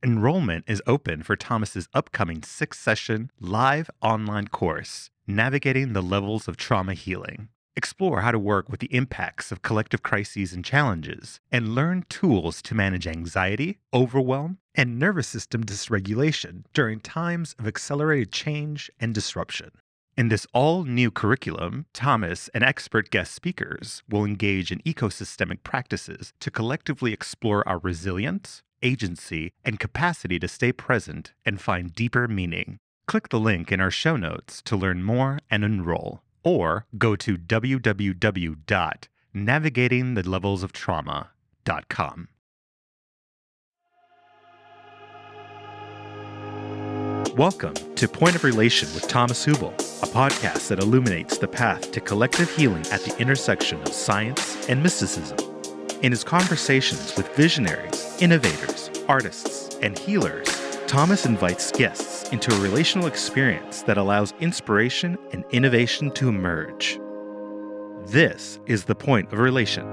Enrollment is open for Thomas's upcoming six session live online course, Navigating the Levels of Trauma Healing. Explore how to work with the impacts of collective crises and challenges, and learn tools to manage anxiety, overwhelm, and nervous system dysregulation during times of accelerated change and disruption. In this all new curriculum, Thomas and expert guest speakers will engage in ecosystemic practices to collectively explore our resilience, agency, and capacity to stay present and find deeper meaning. Click the link in our show notes to learn more and enroll, or go to www.navigatingthelevelsoftrauma.com. Welcome to Point of Relation with Thomas Hübl, a podcast that illuminates the path to collective healing at the intersection of science and mysticism. In his conversations with visionaries, innovators, artists, and healers, Thomas invites guests into a relational experience that allows inspiration and innovation to emerge. This is the point of relation.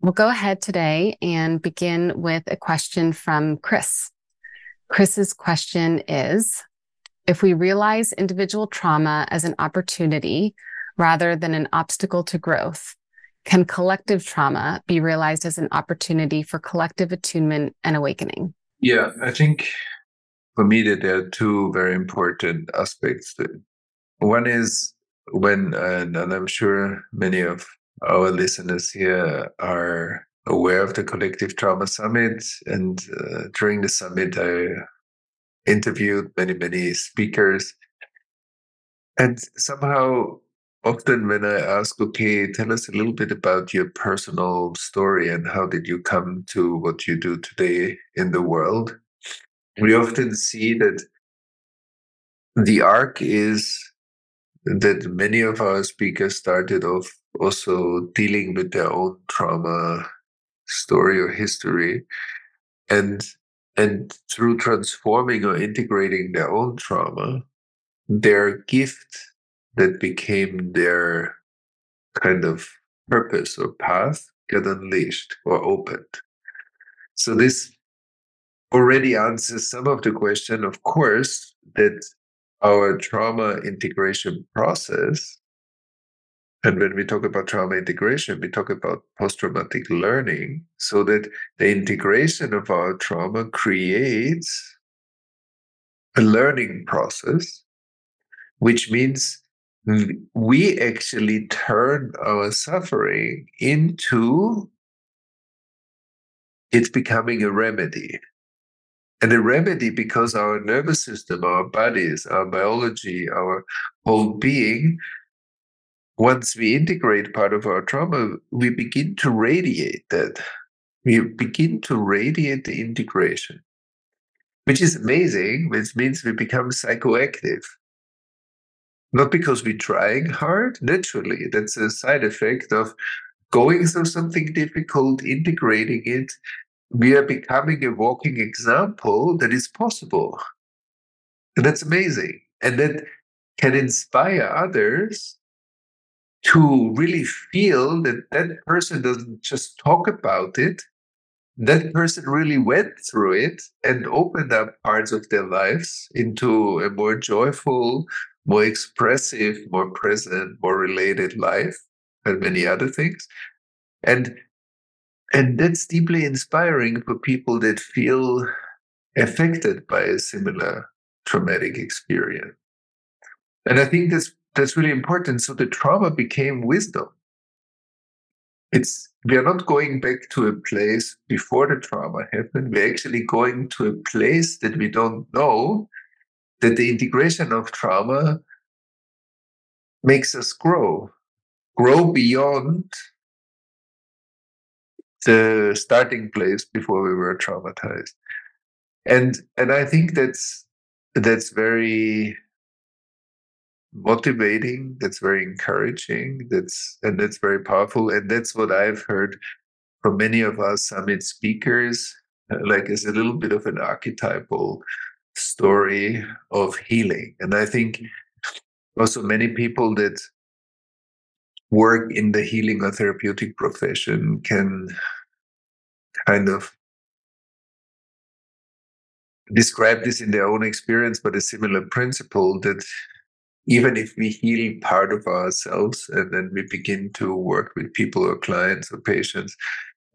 We'll go ahead today and begin with a question from Chris. Chris's question is If we realize individual trauma as an opportunity rather than an obstacle to growth, can collective trauma be realized as an opportunity for collective attunement and awakening? Yeah, I think for me that there are two very important aspects. One is when, and, I'm sure many of our listeners here are aware of the Collective Trauma Summit. And uh, during the summit, I interviewed many, many speakers. And somehow, often when I ask, okay, tell us a little bit about your personal story and how did you come to what you do today in the world, we mm-hmm. often see that the arc is that many of our speakers started off also dealing with their own trauma story or history and and through transforming or integrating their own trauma their gift that became their kind of purpose or path get unleashed or opened. So this already answers some of the question of course that our trauma integration process and when we talk about trauma integration, we talk about post traumatic learning, so that the integration of our trauma creates a learning process, which means we actually turn our suffering into it's becoming a remedy. And a remedy because our nervous system, our bodies, our biology, our whole being once we integrate part of our trauma, we begin to radiate that. We begin to radiate the integration, which is amazing, which means we become psychoactive. Not because we're trying hard, naturally, that's a side effect of going through something difficult, integrating it. We are becoming a walking example that is possible. And that's amazing. And that can inspire others to really feel that that person doesn't just talk about it, that person really went through it and opened up parts of their lives into a more joyful, more expressive, more present, more related life, and many other things. And and that's deeply inspiring for people that feel affected by a similar traumatic experience. And I think that's that's really important. So the trauma became wisdom. It's we are not going back to a place before the trauma happened. We're actually going to a place that we don't know. That the integration of trauma makes us grow, grow beyond the starting place before we were traumatized. And and I think that's that's very motivating that's very encouraging that's and that's very powerful and that's what i've heard from many of our summit speakers uh, like as a little bit of an archetypal story of healing and i think also many people that work in the healing or therapeutic profession can kind of describe this in their own experience, but a similar principle that even if we heal part of ourselves and then we begin to work with people or clients or patients,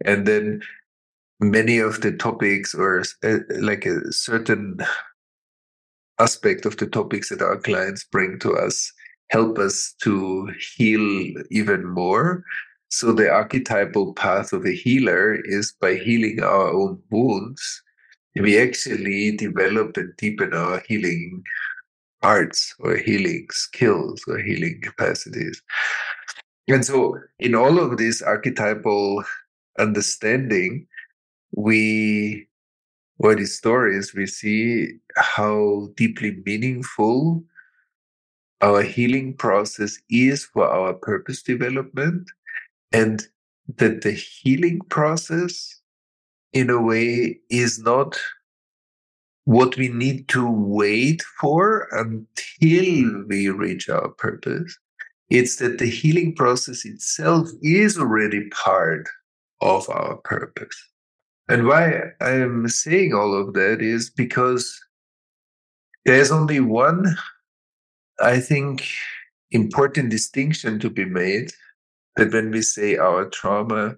and then many of the topics or uh, like a certain aspect of the topics that our clients bring to us help us to heal even more. So the archetypal path of a healer is by healing our own wounds. We actually develop and deepen our healing arts or healing skills or healing capacities. And so, in all of this archetypal understanding, we, or these stories, we see how deeply meaningful our healing process is for our purpose development, and that the healing process, in a way, is not what we need to wait for until we reach our purpose. It's that the healing process itself is already part of our purpose. And why I'm saying all of that is because there's only one, I think, important distinction to be made that when we say our trauma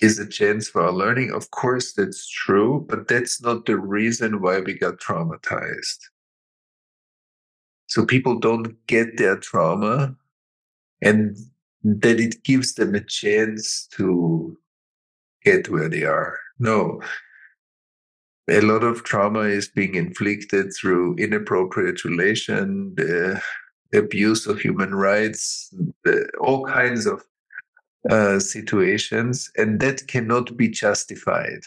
is a chance for our learning. Of course, that's true, but that's not the reason why we got traumatized. So people don't get their trauma and that it gives them a chance to get where they are. No. A lot of trauma is being inflicted through inappropriate relation, the abuse of human rights, the, all kinds of uh, situations, and that cannot be justified.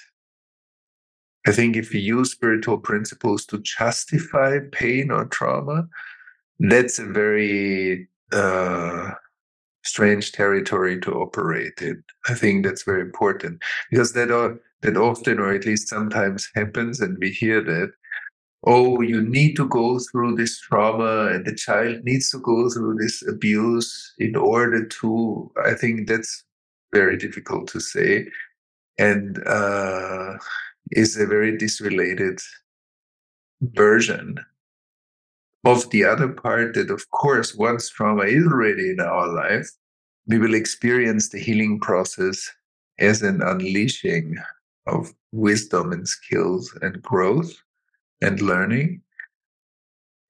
I think if you use spiritual principles to justify pain or trauma, that's a very uh, strange territory to operate in. I think that's very important because that are, that often, or at least sometimes, happens, and we hear that oh, you need to go through this trauma and the child needs to go through this abuse in order to, I think that's very difficult to say. And uh, is a very disrelated version of the other part that, of course, once trauma is already in our life, we will experience the healing process as an unleashing of wisdom and skills and growth and learning.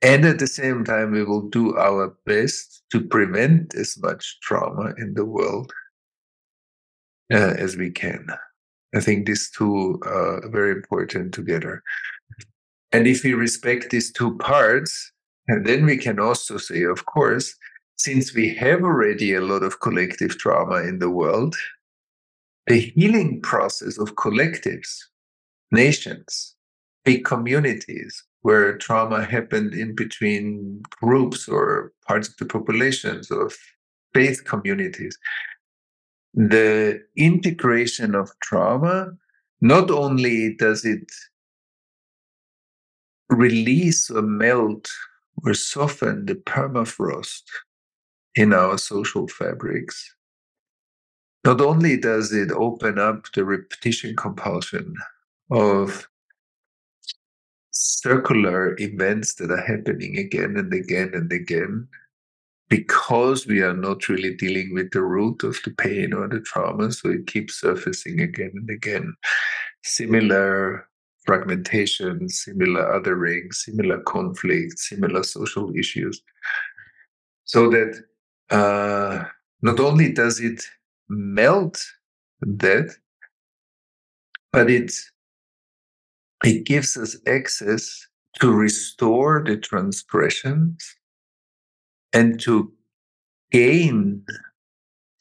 And at the same time, we will do our best to prevent as much trauma in the world uh, as we can. I think these two are very important together. And if we respect these two parts, and then we can also say, of course, since we have already a lot of collective trauma in the world, the healing process of collectives, nations, big communities where trauma happened in between groups or parts of the populations of faith communities. The integration of trauma, not only does it release or melt or soften the permafrost in our social fabrics, not only does it open up the repetition compulsion of circular events that are happening again and again and again because we are not really dealing with the root of the pain or the trauma. So it keeps surfacing again and again. Similar fragmentation, similar othering, similar conflict, similar social issues. So that uh, not only does it melt that, but it it gives us access to restore the transgressions and to gain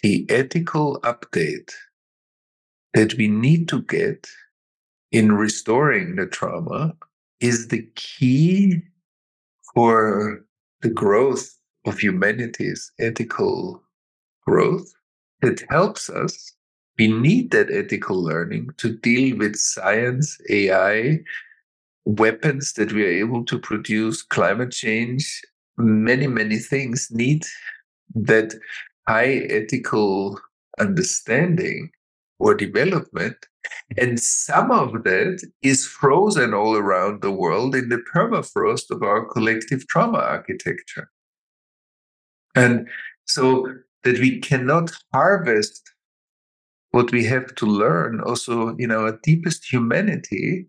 the ethical update that we need to get in restoring the trauma is the key for the growth of humanity's ethical growth that helps us we need that ethical learning to deal with science, AI, weapons that we are able to produce, climate change, many, many things need that high ethical understanding or development. And some of that is frozen all around the world in the permafrost of our collective trauma architecture. And so that we cannot harvest what we have to learn also in our deepest humanity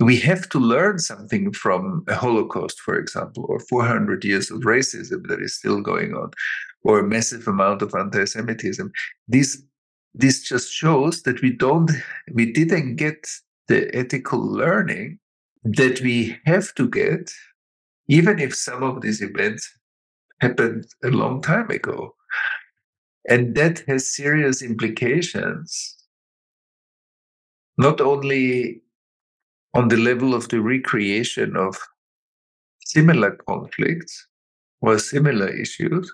we have to learn something from a holocaust for example or 400 years of racism that is still going on or a massive amount of anti-semitism. This this just shows that we don't we didn't get the ethical learning that we have to get even if some of these events happened a long time ago and that has serious implications, not only on the level of the recreation of similar conflicts or similar issues,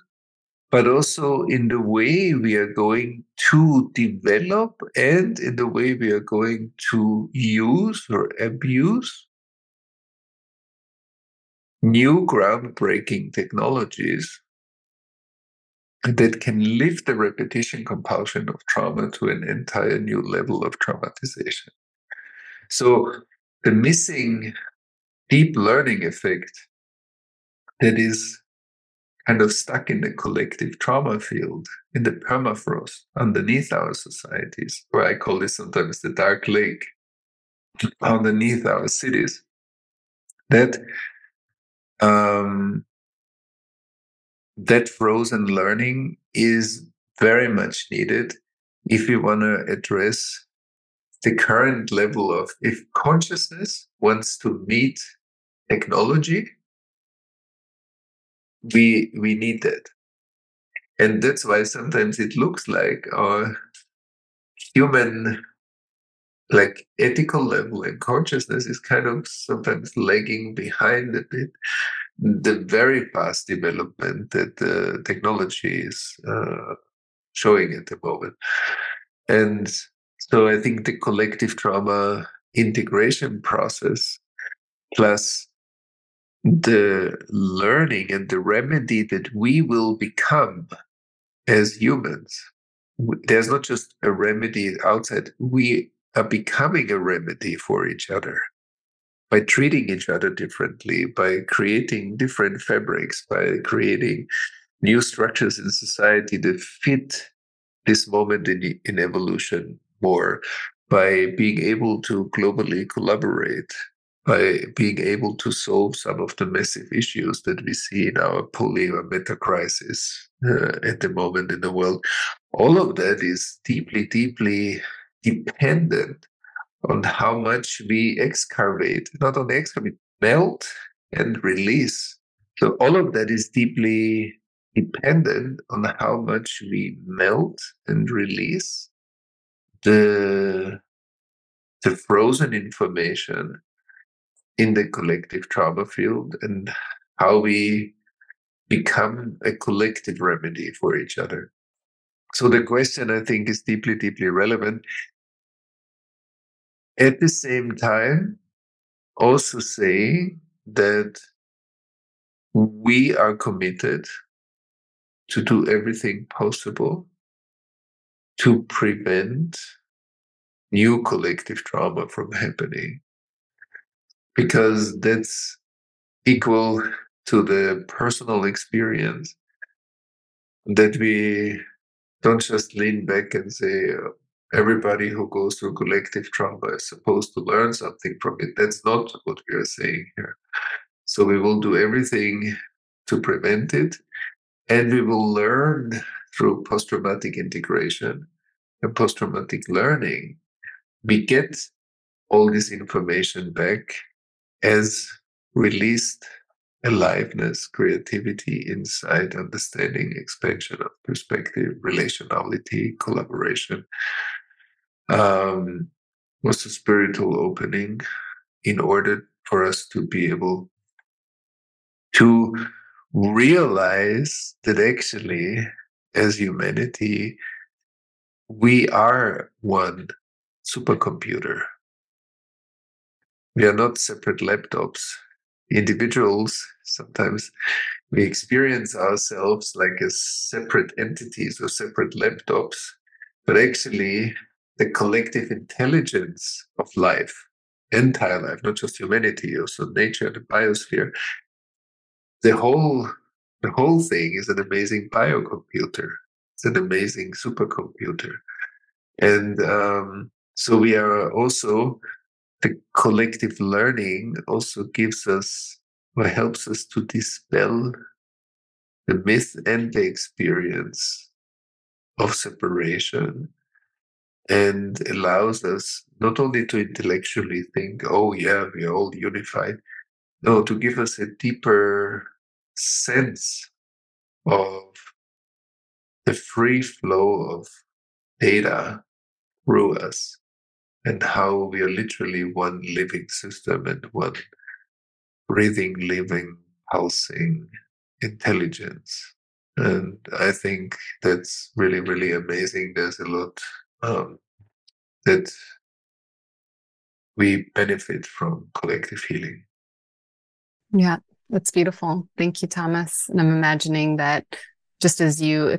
but also in the way we are going to develop and in the way we are going to use or abuse new groundbreaking technologies that can lift the repetition compulsion of trauma to an entire new level of traumatization. So, the missing deep learning effect that is kind of stuck in the collective trauma field, in the permafrost underneath our societies, or I call this sometimes the dark lake underneath our cities, that um, that frozen learning is very much needed if we want to address the current level of if consciousness wants to meet technology we we need that. And that's why sometimes it looks like our human like ethical level and consciousness is kind of sometimes lagging behind a bit the very fast development that the technology is uh, showing at the moment. And so I think the collective trauma integration process plus the learning and the remedy that we will become as humans. There's not just a remedy outside, we are becoming a remedy for each other by treating each other differently, by creating different fabrics, by creating new structures in society that fit this moment in, in evolution more, by being able to globally collaborate, by being able to solve some of the massive issues that we see in our poly or meta crisis uh, at the moment in the world. All of that is deeply, deeply dependent on how much we excavate, not only excavate, melt and release. So all of that is deeply dependent on how much we melt and release the the frozen information in the collective trauma field and how we become a collective remedy for each other. So the question I think is deeply, deeply relevant at the same time, also saying that we are committed to do everything possible to prevent new collective trauma from happening. Because that's equal to the personal experience that we don't just lean back and say everybody who goes through collective trauma is supposed to learn something from it. That's not what we are saying here. So we will do everything to prevent it. And we will learn through post traumatic integration and post traumatic learning. We get all this information back as released aliveness, creativity, insight, understanding, expansion of perspective, relationality, collaboration, um, was a spiritual opening in order for us to be able to realize that actually, as humanity, we are one supercomputer. We are not separate laptops. Individuals Sometimes we experience ourselves like as separate entities or separate laptops, but actually the collective intelligence of life, entire life, not just humanity, also nature, the biosphere, the whole the whole thing is an amazing biocomputer. It's an amazing supercomputer. And um, so we are also the collective learning also gives us or helps us to dispel the myth and the experience of separation and allows us not only to intellectually think, oh, yeah, we're all unified, no, to give us a deeper sense of the free flow of data through us and how we are literally one living system and one breathing, living, pulsing intelligence. And I think that's really, really amazing. There's a lot um, that we benefit from collective healing. Yeah, that's beautiful. Thank you, Thomas. And I'm imagining that just as you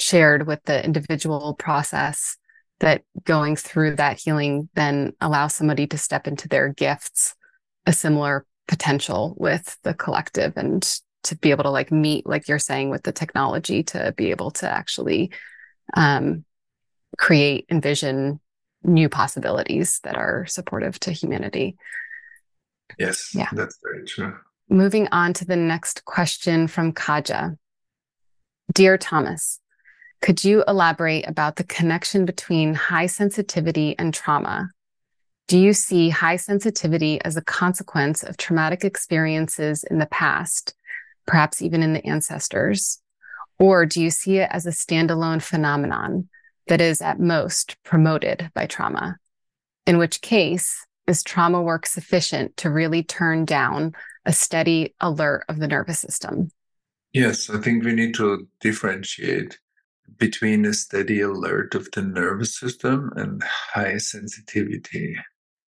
shared with the individual process, that going through that healing then allows somebody to step into their gifts, a similar potential with the collective and to be able to like meet, like you're saying, with the technology to be able to actually um, create, envision new possibilities that are supportive to humanity. Yes, yeah. that's very true. Moving on to the next question from Kaja. Dear Thomas, could you elaborate about the connection between high sensitivity and trauma? Do you see high sensitivity as a consequence of traumatic experiences in the past, perhaps even in the ancestors? Or do you see it as a standalone phenomenon that is at most promoted by trauma, in which case is trauma work sufficient to really turn down a steady alert of the nervous system? Yes, I think we need to differentiate between a steady alert of the nervous system and high sensitivity.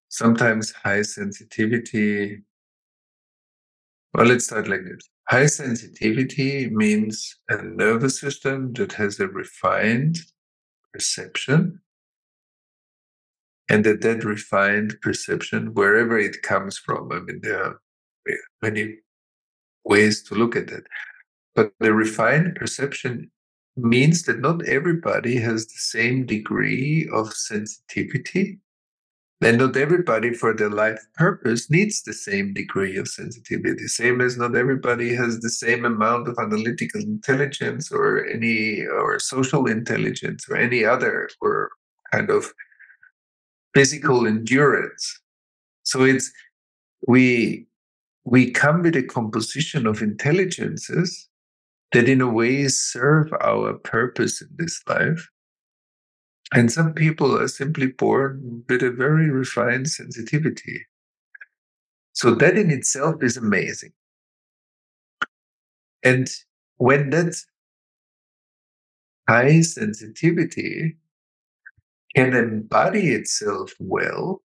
Sometimes high sensitivity, well, let's start like this. High sensitivity means a nervous system that has a refined perception and that that refined perception wherever it comes from i mean there are many ways to look at it but the refined perception means that not everybody has the same degree of sensitivity and not everybody for their life purpose needs the same degree of sensitivity. Same as not everybody has the same amount of analytical intelligence or any or social intelligence or any other or kind of physical endurance. So it's we we come with a composition of intelligences that in a way serve our purpose in this life and some people are simply born with a very refined sensitivity. So that in itself is amazing. And when that high sensitivity can embody itself well,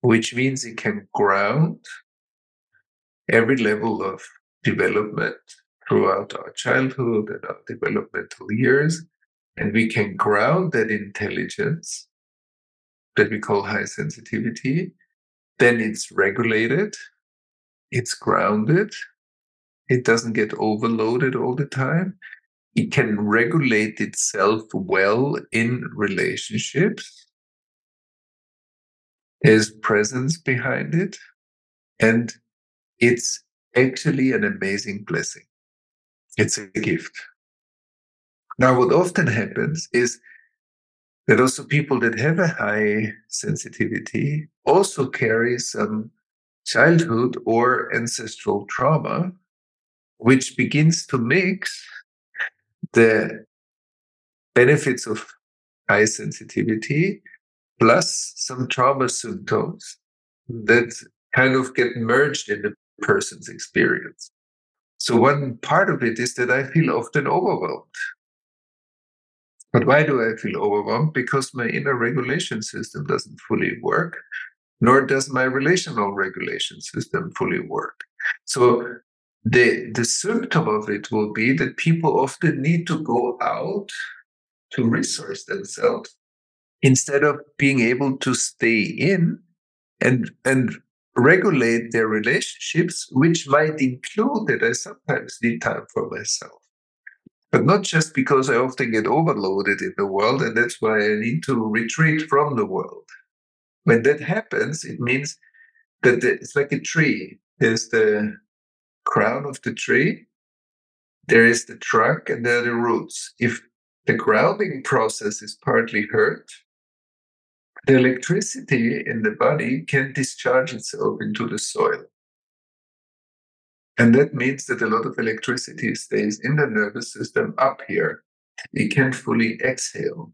which means it can ground every level of development throughout our childhood and our developmental years, and we can ground that intelligence that we call high sensitivity, then it's regulated, it's grounded, it doesn't get overloaded all the time. It can regulate itself well in relationships. There's presence behind it, and it's actually an amazing blessing. It's a gift. Now, what often happens is that also people that have a high sensitivity also carry some childhood or ancestral trauma, which begins to mix the benefits of high sensitivity plus some trauma symptoms that kind of get merged in the person's experience. So, one part of it is that I feel often overwhelmed but why do I feel overwhelmed? Because my inner regulation system doesn't fully work. nor does my relational regulation system fully work. So the the symptom of it will be that people often need to go out to resource themselves instead of being able to stay in and and regulate their relationships, which might include that I sometimes need time for myself. But not just because I often get overloaded in the world, and that's why I need to retreat from the world. When that happens, it means that it's like a tree. There's the crown of the tree, there is the trunk, and there are the roots. If the grounding process is partly hurt, the electricity in the body can discharge itself into the soil. And that means that a lot of electricity stays in the nervous system up here. It can't fully exhale.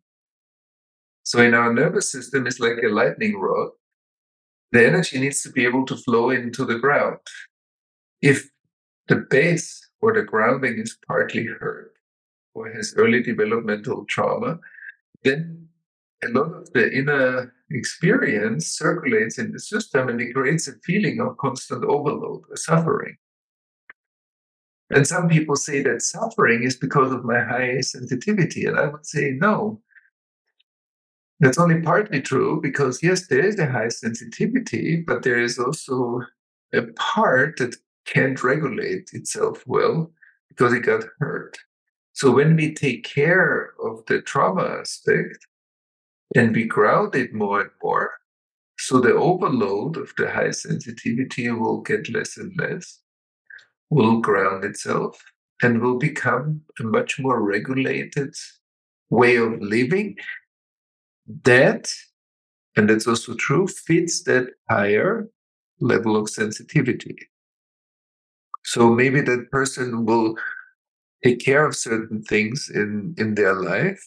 So in our nervous system, it's like a lightning rod. The energy needs to be able to flow into the ground. If the base or the grounding is partly hurt or has early developmental trauma, then a lot of the inner experience circulates in the system and it creates a feeling of constant overload suffering. And some people say that suffering is because of my high sensitivity. And I would say no. That's only partly true because, yes, there is a high sensitivity, but there is also a part that can't regulate itself well because it got hurt. So when we take care of the trauma aspect and we ground it more and more, so the overload of the high sensitivity will get less and less, will ground itself, and will become a much more regulated way of living that, and that's also true, fits that higher level of sensitivity. So maybe that person will take care of certain things in, in their life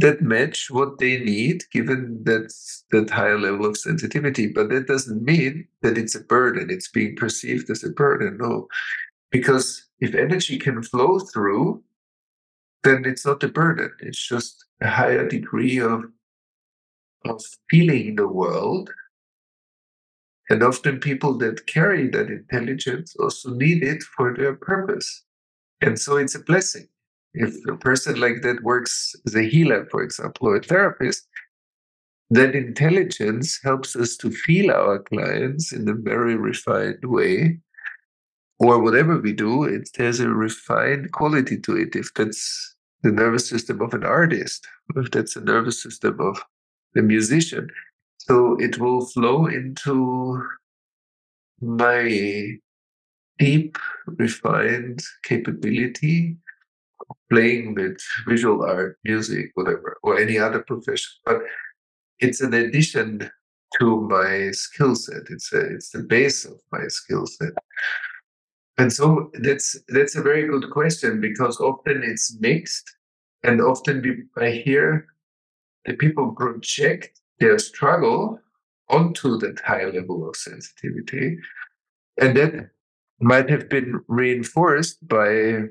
that match what they need given that that higher level of sensitivity but that doesn't mean that it's a burden it's being perceived as a burden no because if energy can flow through then it's not a burden it's just a higher degree of of feeling the world and often people that carry that intelligence also need it for their purpose. And so it's a blessing. If a person like that works as a healer, for example, or a therapist, that intelligence helps us to feel our clients in a very refined way. Or whatever we do, it has a refined quality to it. If that's the nervous system of an artist, if that's the nervous system of the musician, so it will flow into my deep, refined capability playing with visual art, music, whatever, or any other profession. But it's an addition to my skill set. It's a, it's the base of my skill set. And so that's that's a very good question because often it's mixed, and often we, I hear the people project their struggle onto that high level of sensitivity. And that might have been reinforced by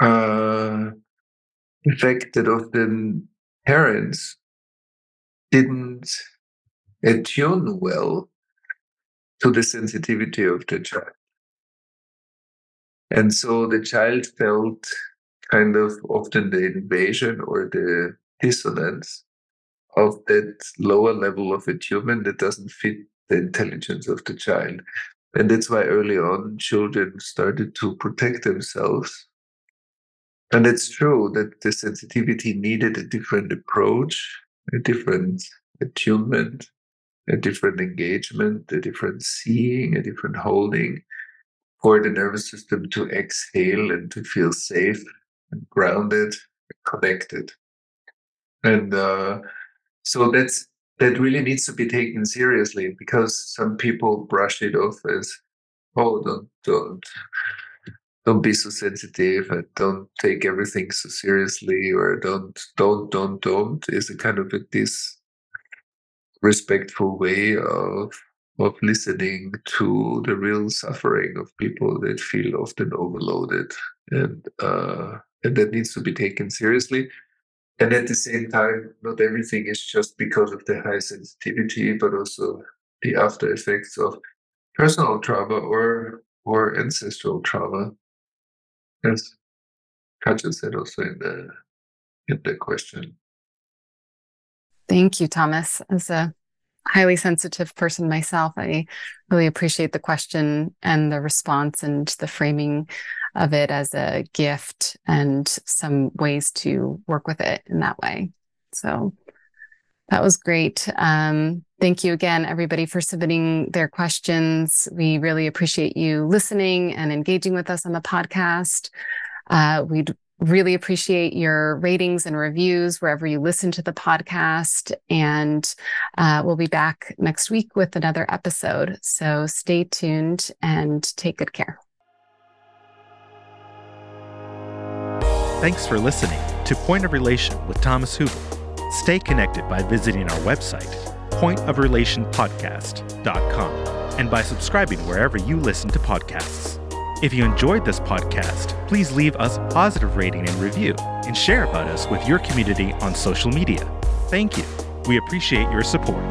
uh, the fact that often parents didn't attune well to the sensitivity of the child. And so the child felt kind of often the invasion or the dissonance of that lower level of attunement that doesn't fit the intelligence of the child. And that's why early on children started to protect themselves. And it's true that the sensitivity needed a different approach, a different attunement, a different engagement, a different seeing, a different holding for the nervous system to exhale and to feel safe and grounded, and connected. And uh, so that's that really needs to be taken seriously because some people brush it off as, oh, don't don't don't be so sensitive and don't take everything so seriously or don't don't don't don't is a kind of a disrespectful way of of listening to the real suffering of people that feel often overloaded and uh, and that needs to be taken seriously and at the same time, not everything is just because of the high sensitivity, but also the after effects of personal trauma or or ancestral trauma. As Katja said also in the in the question. Thank you, Thomas. As a highly sensitive person myself, I really appreciate the question and the response and the framing of it as a gift and some ways to work with it in that way. So that was great. Um, thank you again, everybody, for submitting their questions. We really appreciate you listening and engaging with us on the podcast. Uh, we'd really appreciate your ratings and reviews wherever you listen to the podcast. And uh, we'll be back next week with another episode. So stay tuned and take good care. Thanks for listening to Point of Relation with Thomas Hübl. Stay connected by visiting our website, pointofrelationpodcast.com, and by subscribing wherever you listen to podcasts. If you enjoyed this podcast, please leave us a positive rating and review and share about us with your community on social media. Thank you. We appreciate your support.